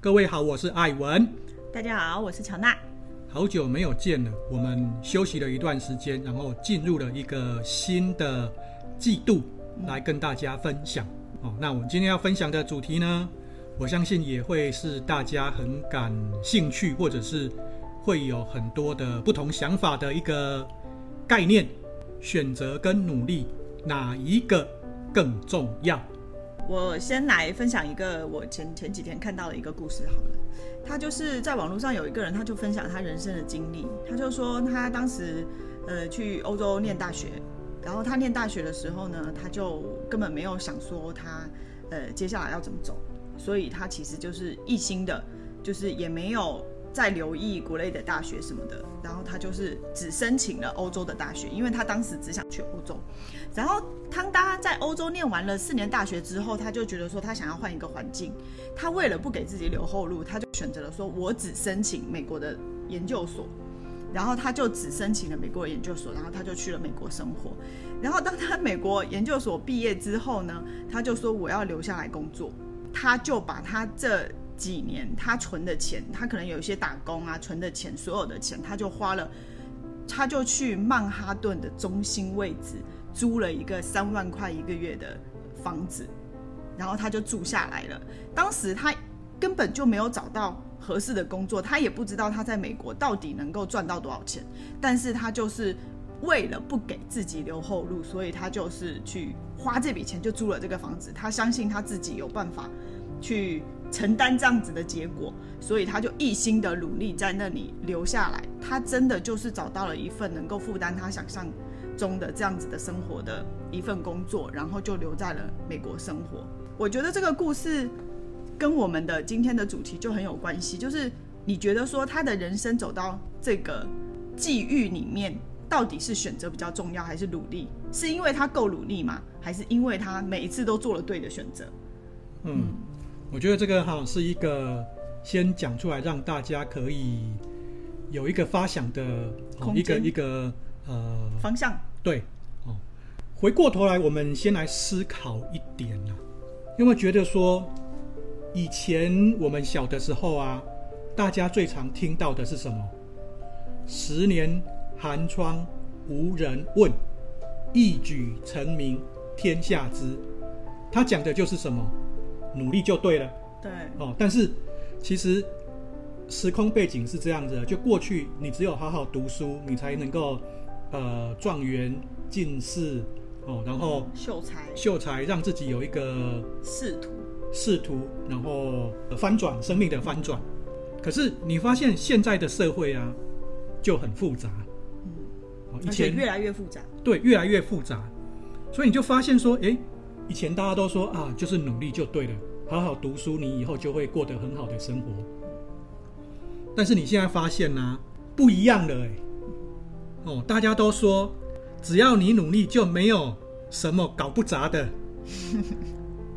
各位好，我是艾文。大家好，我是乔娜。好久没有见了，我们休息了一段时间，然后进入了一个新的季度，来跟大家分享。哦，那我们今天要分享的主题呢，我相信也会是大家很感兴趣，或者是会有很多的不同想法的一个概念：选择跟努力，哪一个更重要？我先来分享一个我前前几天看到的一个故事好了，他就是在网络上有一个人，他就分享他人生的经历，他就说他当时呃去欧洲念大学，然后他念大学的时候呢，他就根本没有想说他呃接下来要怎么走，所以他其实就是一心的，就是也没有。在留意国内的大学什么的，然后他就是只申请了欧洲的大学，因为他当时只想去欧洲。然后当他在欧洲念完了四年大学之后，他就觉得说他想要换一个环境。他为了不给自己留后路，他就选择了说我只申请美国的研究所。然后他就只申请了美国的研究所，然后他就去了美国生活。然后当他美国研究所毕业之后呢，他就说我要留下来工作。他就把他这。几年他存的钱，他可能有一些打工啊，存的钱，所有的钱他就花了，他就去曼哈顿的中心位置租了一个三万块一个月的房子，然后他就住下来了。当时他根本就没有找到合适的工作，他也不知道他在美国到底能够赚到多少钱，但是他就是为了不给自己留后路，所以他就是去花这笔钱就租了这个房子。他相信他自己有办法去。承担这样子的结果，所以他就一心的努力在那里留下来。他真的就是找到了一份能够负担他想象中的这样子的生活的一份工作，然后就留在了美国生活。我觉得这个故事跟我们的今天的主题就很有关系。就是你觉得说他的人生走到这个际遇里面，到底是选择比较重要，还是努力？是因为他够努力吗？还是因为他每一次都做了对的选择？嗯。我觉得这个哈是一个先讲出来，让大家可以有一个发想的一个一个呃方向。对，哦，回过头来，我们先来思考一点啊，有没有觉得说，以前我们小的时候啊，大家最常听到的是什么？十年寒窗无人问，一举成名天下知。他讲的就是什么？努力就对了，对哦。但是其实时空背景是这样子的，就过去你只有好好读书，你才能够呃状元进士哦，然后秀才秀才让自己有一个仕途仕途，然后翻转生命的翻转。可是你发现现在的社会啊就很复杂，嗯，以前越来越复杂，对，越来越复杂，所以你就发现说，哎。以前大家都说啊，就是努力就对了，好好读书，你以后就会过得很好的生活。但是你现在发现呢、不一样了哎。哦，大家都说，只要你努力，就没有什么搞不砸的。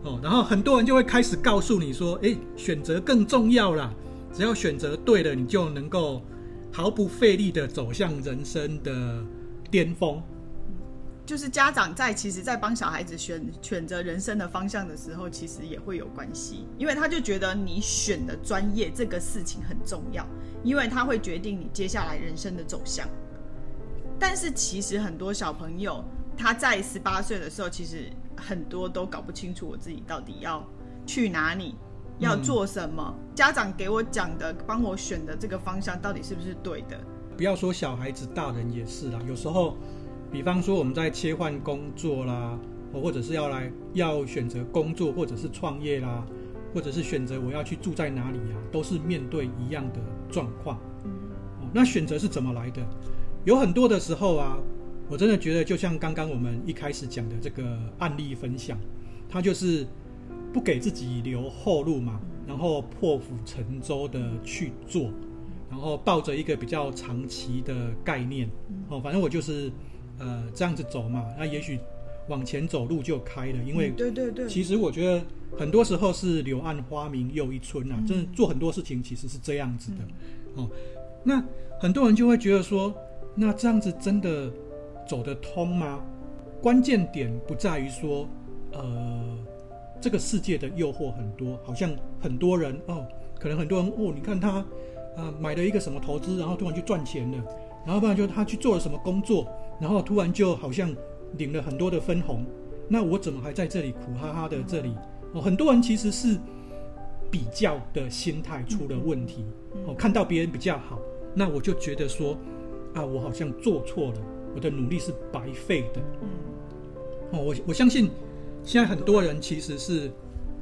哦，然后很多人就会开始告诉你说，哎，选择更重要啦，只要选择对了，你就能够毫不费力的走向人生的巅峰。就是家长在其实，在帮小孩子选选择人生的方向的时候，其实也会有关系，因为他就觉得你选的专业这个事情很重要，因为他会决定你接下来人生的走向。但是其实很多小朋友他在十八岁的时候，其实很多都搞不清楚我自己到底要去哪里，要做什么。嗯。家长给我讲的，帮我选的这个方向到底是不是对的？不要说小孩子，大人也是啦，有时候。比方说，我们在切换工作啦，或者是要来要选择工作，或者是创业啦，或者是选择我要去住在哪里啊，都是面对一样的状况。哦，那选择是怎么来的？有很多的时候啊，我真的觉得就像刚刚我们一开始讲的这个案例分享，他就是不给自己留后路嘛，然后破釜沉舟的去做，然后抱着一个比较长期的概念。哦，反正我就是。呃，这样子走嘛，那也许往前走路就开了，因为对对对，其实我觉得很多时候是柳暗花明又一村啊，真的做很多事情其实是这样子的，哦，那很多人就会觉得说，那这样子真的走得通吗？关键点不在于说，呃，这个世界的诱惑很多，好像很多人哦，可能很多人哦，你看他啊、呃、买了一个什么投资，然后突然就赚钱了，然后不然就他去做了什么工作，然后突然就好像领了很多的分红，那我怎么还在这里苦哈哈的这里？哦，很多人其实是比较的心态出了问题，哦，看到别人比较好，那我就觉得说啊，我好像做错了，我的努力是白费的。哦，我我相信。现在很多人其实是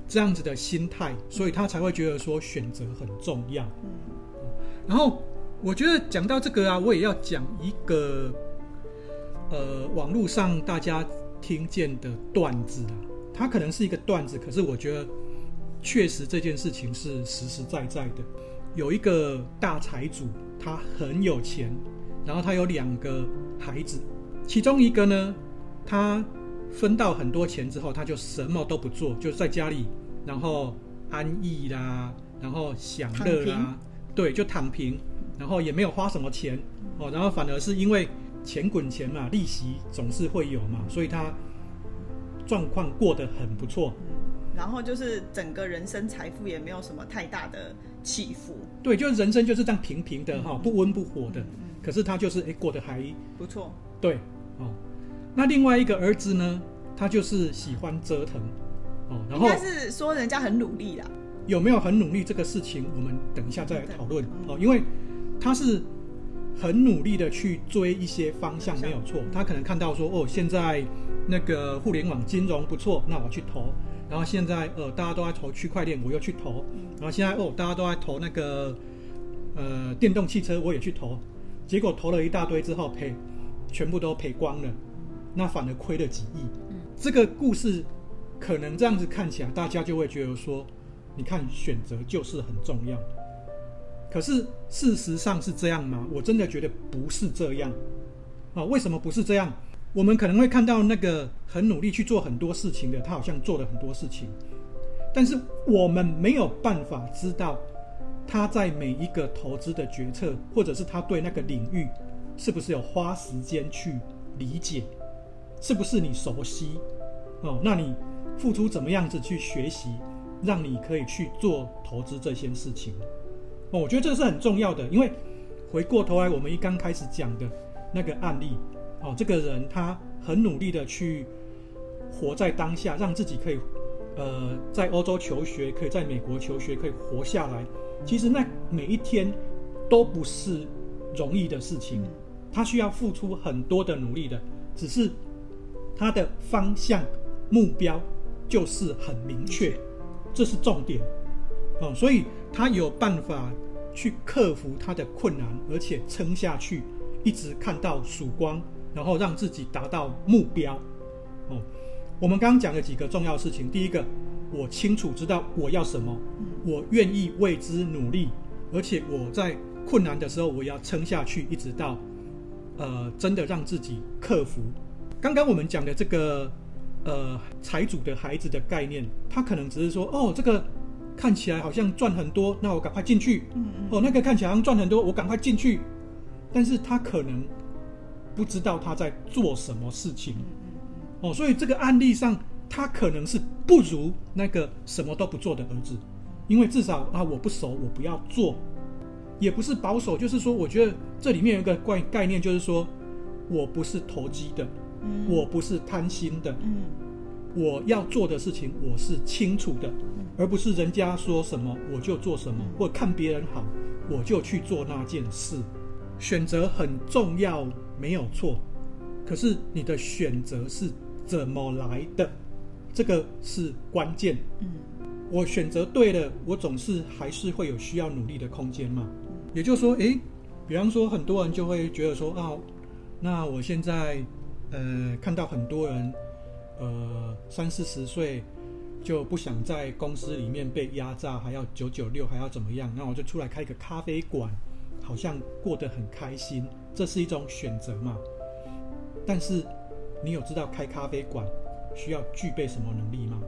这样子的心态，所以他才会觉得说选择很重要。嗯，然后我觉得讲到这个啊，我也要讲一个呃网络上大家听见的段子啊，它可能是一个段子，可是我觉得确实这件事情是实实在在的。有一个大财主，他很有钱，然后他有两个孩子，其中一个呢，他。分到很多钱之后，他就什么都不做，就在家里，然后安逸啦，然后享乐啦，对，就躺平，然后也没有花什么钱哦，然后反而是因为钱滚钱嘛，利息总是会有嘛，所以他状况过得很不错。然后就是整个人生财富也没有什么太大的起伏。对，就是人生就是这样平平的哈，不温不火的。可是他就是哎过得还不错。对，哦。那另外一个儿子呢？他就是喜欢折腾，哦，然后应该是说人家很努力啦。有没有很努力这个事情，我们等一下再来讨论哦。因为他是很努力的去追一些方向，没有错。他可能看到说，哦，现在那个互联网金融不错，那我去投。然后现在呃，大家都在投区块链，我又去投。然后现在哦，大家都在投那个呃电动汽车，我也去投。结果投了一大堆之后，赔，全部都赔光了。那反而亏了几亿。嗯，这个故事可能这样子看起来，大家就会觉得说，你看选择就是很重要。可是事实上是这样吗？我真的觉得不是这样。啊，为什么不是这样？我们可能会看到那个很努力去做很多事情的，他好像做了很多事情，但是我们没有办法知道他在每一个投资的决策，或者是他对那个领域是不是有花时间去理解。是不是你熟悉哦？那你付出怎么样子去学习，让你可以去做投资这些事情哦？我觉得这个是很重要的，因为回过头来，我们一刚开始讲的那个案例哦，这个人他很努力的去活在当下，让自己可以呃在欧洲求学，可以在美国求学，可以活下来。其实那每一天都不是容易的事情，他需要付出很多的努力的，只是。他的方向目标就是很明确，这是重点，哦，所以他有办法去克服他的困难，而且撑下去，一直看到曙光，然后让自己达到目标。哦，我们刚刚讲了几个重要事情，第一个，我清楚知道我要什么，我愿意为之努力，而且我在困难的时候我要撑下去，一直到，呃，真的让自己克服。刚刚我们讲的这个，呃，财主的孩子的概念，他可能只是说，哦，这个看起来好像赚很多，那我赶快进去。嗯嗯。哦，那个看起来好像赚很多，我赶快进去。但是他可能不知道他在做什么事情。嗯嗯。哦，所以这个案例上，他可能是不如那个什么都不做的儿子，因为至少啊，我不熟，我不要做，也不是保守，就是说，我觉得这里面有一个概概念，就是说我不是投机的。我不是贪心的，嗯，我要做的事情我是清楚的，而不是人家说什么我就做什么，或看别人好我就去做那件事。选择很重要，没有错，可是你的选择是怎么来的，这个是关键。嗯，我选择对了，我总是还是会有需要努力的空间嘛。也就是说，诶，比方说很多人就会觉得说哦，那我现在。呃，看到很多人，呃，三四十岁就不想在公司里面被压榨，还要九九六，还要怎么样？那我就出来开个咖啡馆，好像过得很开心，这是一种选择嘛。但是，你有知道开咖啡馆需要具备什么能力吗？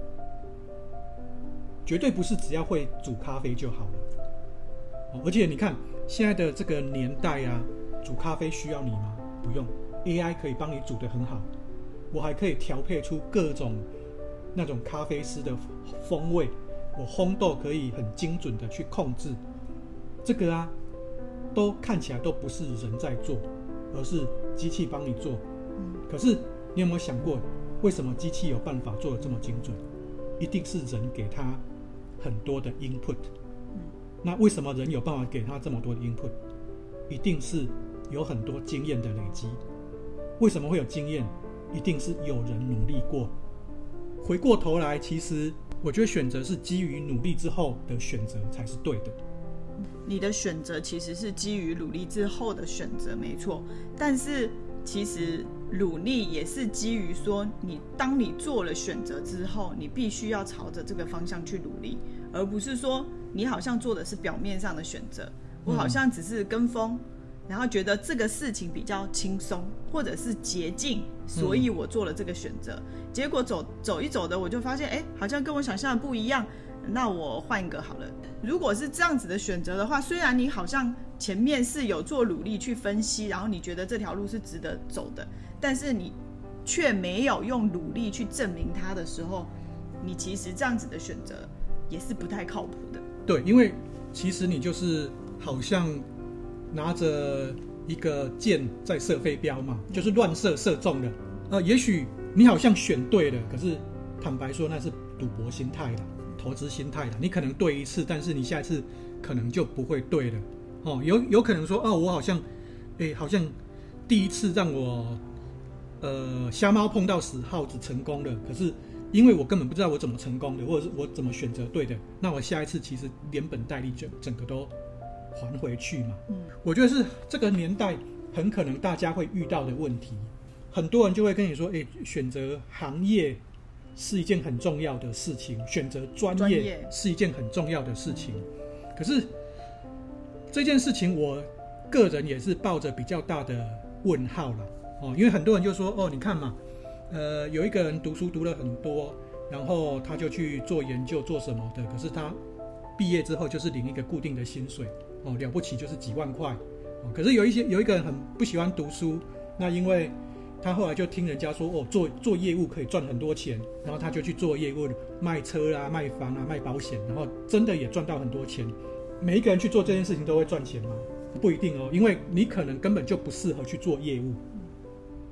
绝对不是只要会煮咖啡就好了。而且你看现在的这个年代啊，煮咖啡需要你吗？不用。AI 可以帮你煮得很好，我还可以调配出各种那种咖啡师的风味，我烘豆可以很精准的去控制，这个啊，都看起来都不是人在做，而是机器帮你做。可是你有没有想过，为什么机器有办法做的这么精准？一定是人给他很多的 input。那为什么人有办法给他这么多的 input？一定是有很多经验的累积。为什么会有经验？一定是有人努力过。回过头来，其实我觉得选择是基于努力之后的选择才是对的。你的选择其实是基于努力之后的选择，没错。但是其实努力也是基于说，你当你做了选择之后，你必须要朝着这个方向去努力，而不是说你好像做的是表面上的选择，我好像只是跟风。然后觉得这个事情比较轻松，或者是捷径，所以我做了这个选择。结果走走一走的，我就发现，哎，好像跟我想象的不一样。那我换一个好了。如果是这样子的选择的话，虽然你好像前面是有做努力去分析，然后你觉得这条路是值得走的，但是你却没有用努力去证明它的时候，你其实这样子的选择也是不太靠谱的。对，因为其实你就是好像。拿着一个箭在射飞镖嘛，就是乱射射中了。呃，也许你好像选对了，可是坦白说那是赌博心态的，投资心态的。你可能对一次，但是你下一次可能就不会对了。哦，有有可能说，哦，我好像，哎，好像第一次让我呃瞎猫碰到死耗子成功了，可是因为我根本不知道我怎么成功的，或者是我怎么选择对的，那我下一次其实连本带利就整个都。还回去嘛？嗯，我觉得是这个年代很可能大家会遇到的问题。很多人就会跟你说：“诶，选择行业是一件很重要的事情，选择专业是一件很重要的事情。”可是这件事情，我个人也是抱着比较大的问号了哦。因为很多人就说：“哦，你看嘛，呃，有一个人读书读了很多，然后他就去做研究做什么的，可是他毕业之后就是领一个固定的薪水。”哦，了不起就是几万块，哦，可是有一些有一个人很不喜欢读书，那因为他后来就听人家说，哦，做做业务可以赚很多钱，然后他就去做业务，卖车啊、卖房啊、卖保险，然后真的也赚到很多钱。每一个人去做这件事情都会赚钱吗？不一定哦，因为你可能根本就不适合去做业务。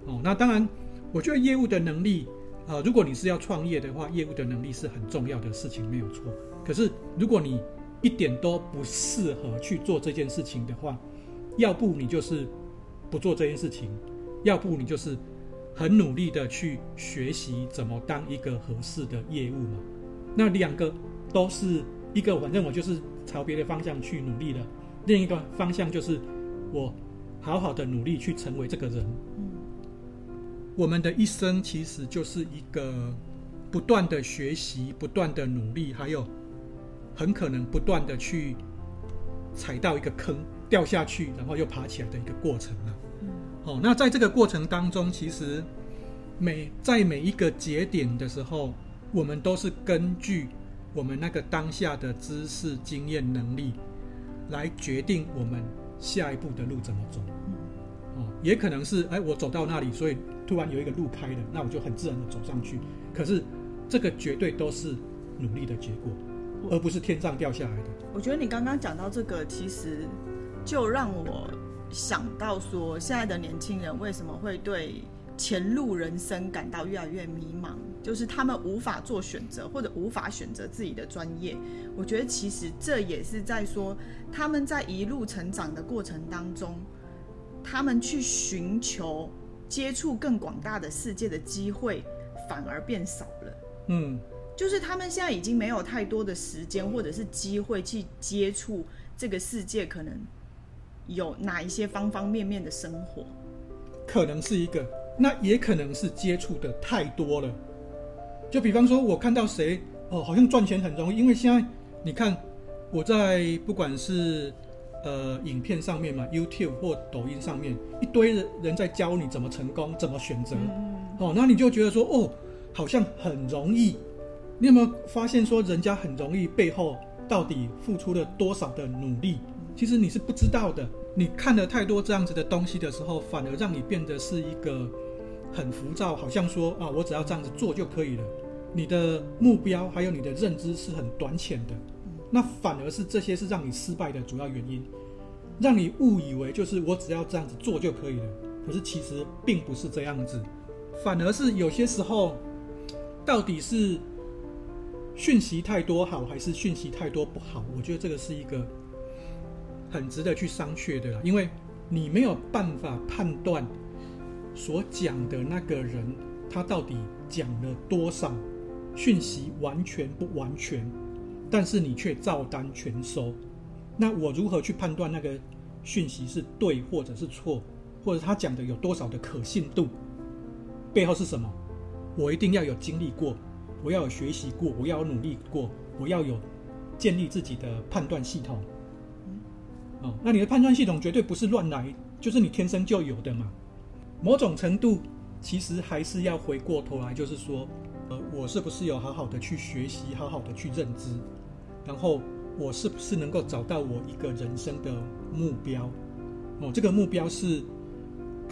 哦，那当然，我觉得业务的能力，呃，如果你是要创业的话，业务的能力是很重要的事情，没有错。可是如果你一点都不适合去做这件事情的话，要不你就是不做这件事情，要不你就是很努力的去学习怎么当一个合适的业务嘛。那两个都是一个，反正我就是朝别的方向去努力了；另一个方向就是我好好的努力去成为这个人。我们的一生其实就是一个不断的学习、不断的努力，还有。很可能不断的去踩到一个坑，掉下去，然后又爬起来的一个过程了。嗯。哦，那在这个过程当中，其实每在每一个节点的时候，我们都是根据我们那个当下的知识、经验、能力来决定我们下一步的路怎么走。哦，也可能是哎，我走到那里，所以突然有一个路开了，那我就很自然的走上去。可是这个绝对都是努力的结果。而不是天上掉下来的。我觉得你刚刚讲到这个，其实就让我想到说，现在的年轻人为什么会对前路人生感到越来越迷茫？就是他们无法做选择，或者无法选择自己的专业。我觉得其实这也是在说，他们在一路成长的过程当中，他们去寻求接触更广大的世界的机会反而变少了。嗯。就是他们现在已经没有太多的时间或者是机会去接触这个世界，可能有哪一些方方面面的生活，可能是一个，那也可能是接触的太多了。就比方说，我看到谁哦，好像赚钱很容易，因为现在你看我在不管是呃影片上面嘛，YouTube 或抖音上面，一堆人人在教你怎么成功，怎么选择，哦，那你就觉得说哦，好像很容易。你有没有发现说，人家很容易背后到底付出了多少的努力？其实你是不知道的。你看了太多这样子的东西的时候，反而让你变得是一个很浮躁，好像说啊，我只要这样子做就可以了。你的目标还有你的认知是很短浅的，那反而是这些是让你失败的主要原因，让你误以为就是我只要这样子做就可以了，可是其实并不是这样子，反而是有些时候，到底是讯息太多好还是讯息太多不好？我觉得这个是一个很值得去商榷的啦，因为你没有办法判断所讲的那个人他到底讲了多少。讯息完全不完全，但是你却照单全收。那我如何去判断那个讯息是对或者是错，或者他讲的有多少的可信度？背后是什么？我一定要有经历过，我要有学习过，我要有努力过，我要有建立自己的判断系统。哦，那你的判断系统绝对不是乱来，就是你天生就有的嘛。某种程度，其实还是要回过头来，就是说。呃，我是不是有好好的去学习，好好的去认知，然后我是不是能够找到我一个人生的目标？哦，这个目标是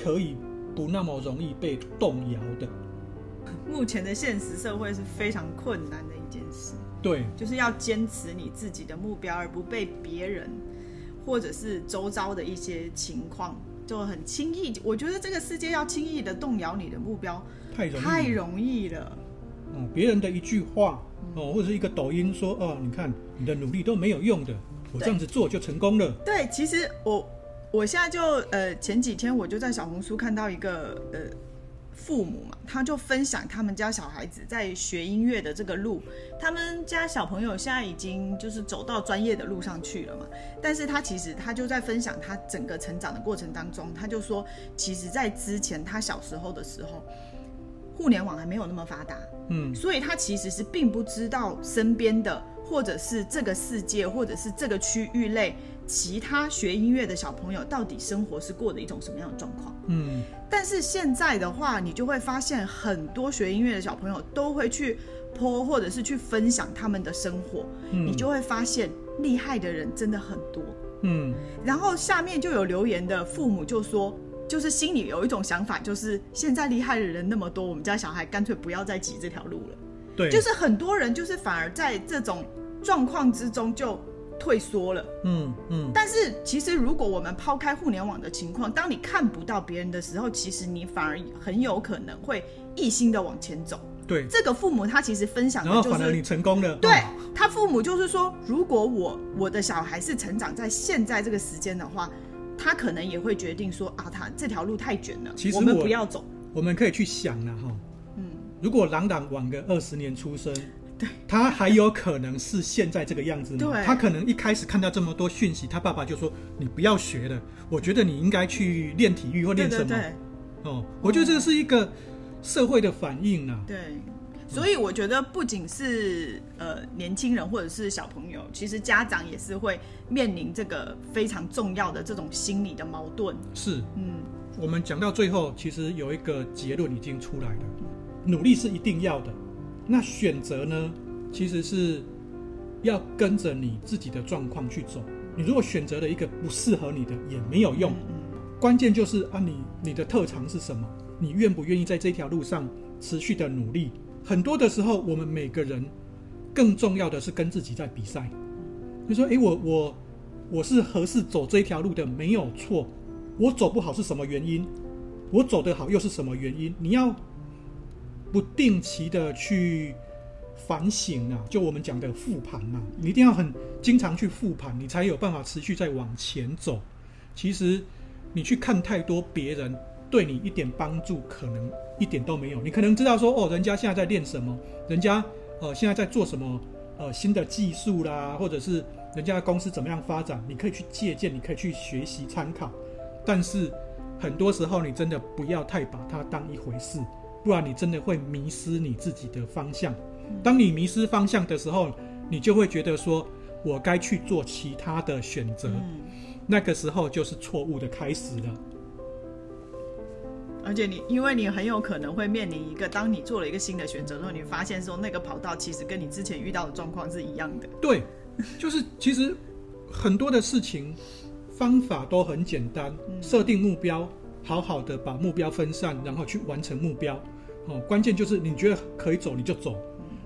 可以不那么容易被动摇的。目前的现实社会是非常困难的一件事。对，就是要坚持你自己的目标，而不被别人或者是周遭的一些情况就很轻易。我觉得这个世界要轻易的动摇你的目标，太容易，太容易了。嗯，别人的一句话哦，或者是一个抖音说哦，你看你的努力都没有用的，我这样子做就成功了。对，其实我我现在就呃前几天我就在小红书看到一个呃父母嘛，他就分享他们家小孩子在学音乐的这个路，他们家小朋友现在已经就是走到专业的路上去了嘛，但是他其实他就在分享他整个成长的过程当中，他就说，其实在之前他小时候的时候。互联网还没有那么发达，嗯，所以他其实是并不知道身边的，或者是这个世界，或者是这个区域内其他学音乐的小朋友到底生活是过的一种什么样的状况，嗯。但是现在的话，你就会发现很多学音乐的小朋友都会去 po 或者是去分享他们的生活，嗯，你就会发现厉害的人真的很多，嗯。然后下面就有留言的父母就说。就是心里有一种想法，就是现在厉害的人那么多，我们家小孩干脆不要再挤这条路了。对，就是很多人就是反而在这种状况之中就退缩了。嗯嗯。但是其实如果我们抛开互联网的情况，当你看不到别人的时候，其实你反而很有可能会一心的往前走。对，这个父母他其实分享的就是，然后反而你成功了。对，他父母就是说，如果我我的小孩是成长在现在这个时间的话。他可能也会决定说啊，他这条路太卷了，其实我，我们不要走。我们可以去想了哈，嗯，如果朗朗晚个二十年出生，对，他还有可能是现在这个样子吗？对，他可能一开始看到这么多讯息，他爸爸就说你不要学了，我觉得你应该去练体育或练什么。对对对。哦，我觉得这个是一个社会的反应啊。对。所以我觉得不仅是呃年轻人或者是小朋友，其实家长也是会面临这个非常重要的这种心理的矛盾。是，嗯，我们讲到最后，其实有一个结论已经出来了，努力是一定要的，那选择呢，其实是要跟着你自己的状况去走。你如果选择了一个不适合你的，也没有用。关键就是啊，你你的特长是什么？你愿不愿意在这条路上持续的努力？很多的时候，我们每个人更重要的是跟自己在比赛。就说：“诶，我我我是合适走这条路的，没有错。我走不好是什么原因？我走得好又是什么原因？你要不定期的去反省啊，就我们讲的复盘嘛。你一定要很经常去复盘，你才有办法持续在往前走。其实你去看太多别人。”对你一点帮助可能一点都没有。你可能知道说，哦，人家现在在练什么，人家呃现在在做什么，呃新的技术啦，或者是人家的公司怎么样发展，你可以去借鉴，你可以去学习参考。但是很多时候，你真的不要太把它当一回事，不然你真的会迷失你自己的方向。当你迷失方向的时候，你就会觉得说我该去做其他的选择，那个时候就是错误的开始了。而且你，因为你很有可能会面临一个，当你做了一个新的选择之后，你发现说那个跑道其实跟你之前遇到的状况是一样的。对，就是其实很多的事情方法都很简单，设定目标，好好的把目标分散，然后去完成目标。哦，关键就是你觉得可以走你就走，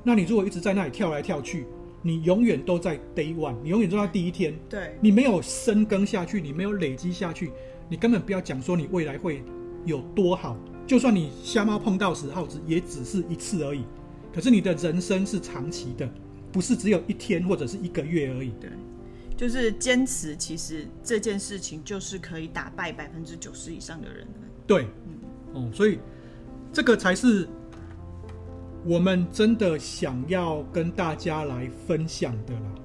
那你如果一直在那里跳来跳去，你永远都在 day one，你永远都在第一天。对，你没有深耕下去，你没有累积下去，你根本不要讲说你未来会有多好。就算你瞎猫碰到死耗子，也只是一次而已。可是你的人生是长期的，不是只有一天或者是一个月而已。对，就是坚持，其实这件事情就是可以打败百分之九十以上的人。对，嗯，哦，所以这个才是。我们真的想要跟大家来分享的啦，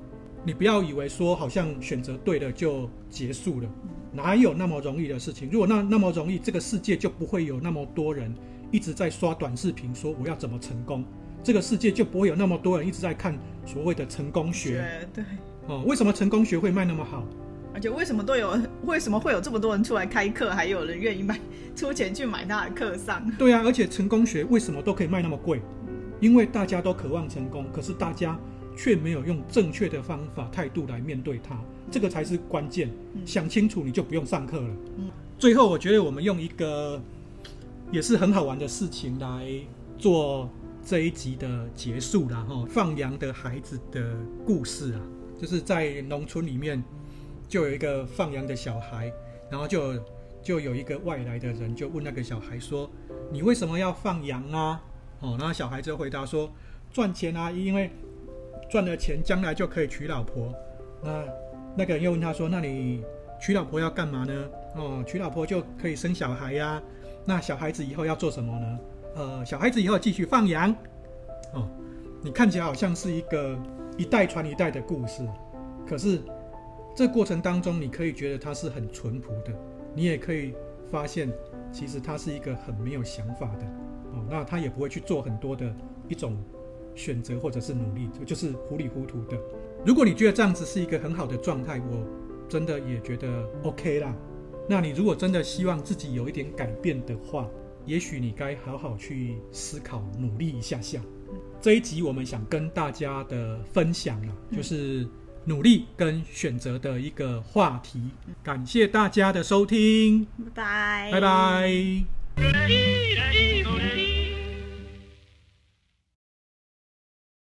你不要以为说好像选择对了就结束了，哪有那么容易的事情？如果那那么容易，这个世界就不会有那么多人一直在刷短视频说我要怎么成功，这个世界就不会有那么多人一直在看所谓的成功学。对，哦，为什么成功学会卖那么好？而且为什么都有？为什么会有这么多人出来开课，还有人愿意买出钱去买他的课上？对啊，而且成功学为什么都可以卖那么贵？因为大家都渴望成功，可是大家却没有用正确的方法态度来面对它，这个才是关键。想清楚，你就不用上课了。嗯最后，我觉得我们用一个也是很好玩的事情来做这一集的结束啦。哈，放羊的孩子的故事啊，就是在农村里面就有一个放羊的小孩，然后就就有一个外来的人就问那个小孩说：“你为什么要放羊啊？”哦，然后小孩就回答说：“赚钱啊，因为赚了钱，将来就可以娶老婆。”那那个人又问他说：“那你娶老婆要干嘛呢？”哦，娶老婆就可以生小孩呀、那小孩子以后要做什么呢？呃，小孩子以后继续放羊。哦，你看起来好像是一个一代传一代的故事，可是这过程当中，你可以觉得他是很淳朴的，你也可以发现，其实他是一个很没有想法的。哦，那他也不会去做很多的一种选择或者是努力，就是糊里糊涂的。如果你觉得这样子是一个很好的状态，我真的也觉得 OK 啦。那你如果真的希望自己有一点改变的话，也许你该好好去思考，努力一下下。这一集我们想跟大家的分享啊，就是努力跟选择的一个话题。感谢大家的收听，拜拜，拜拜。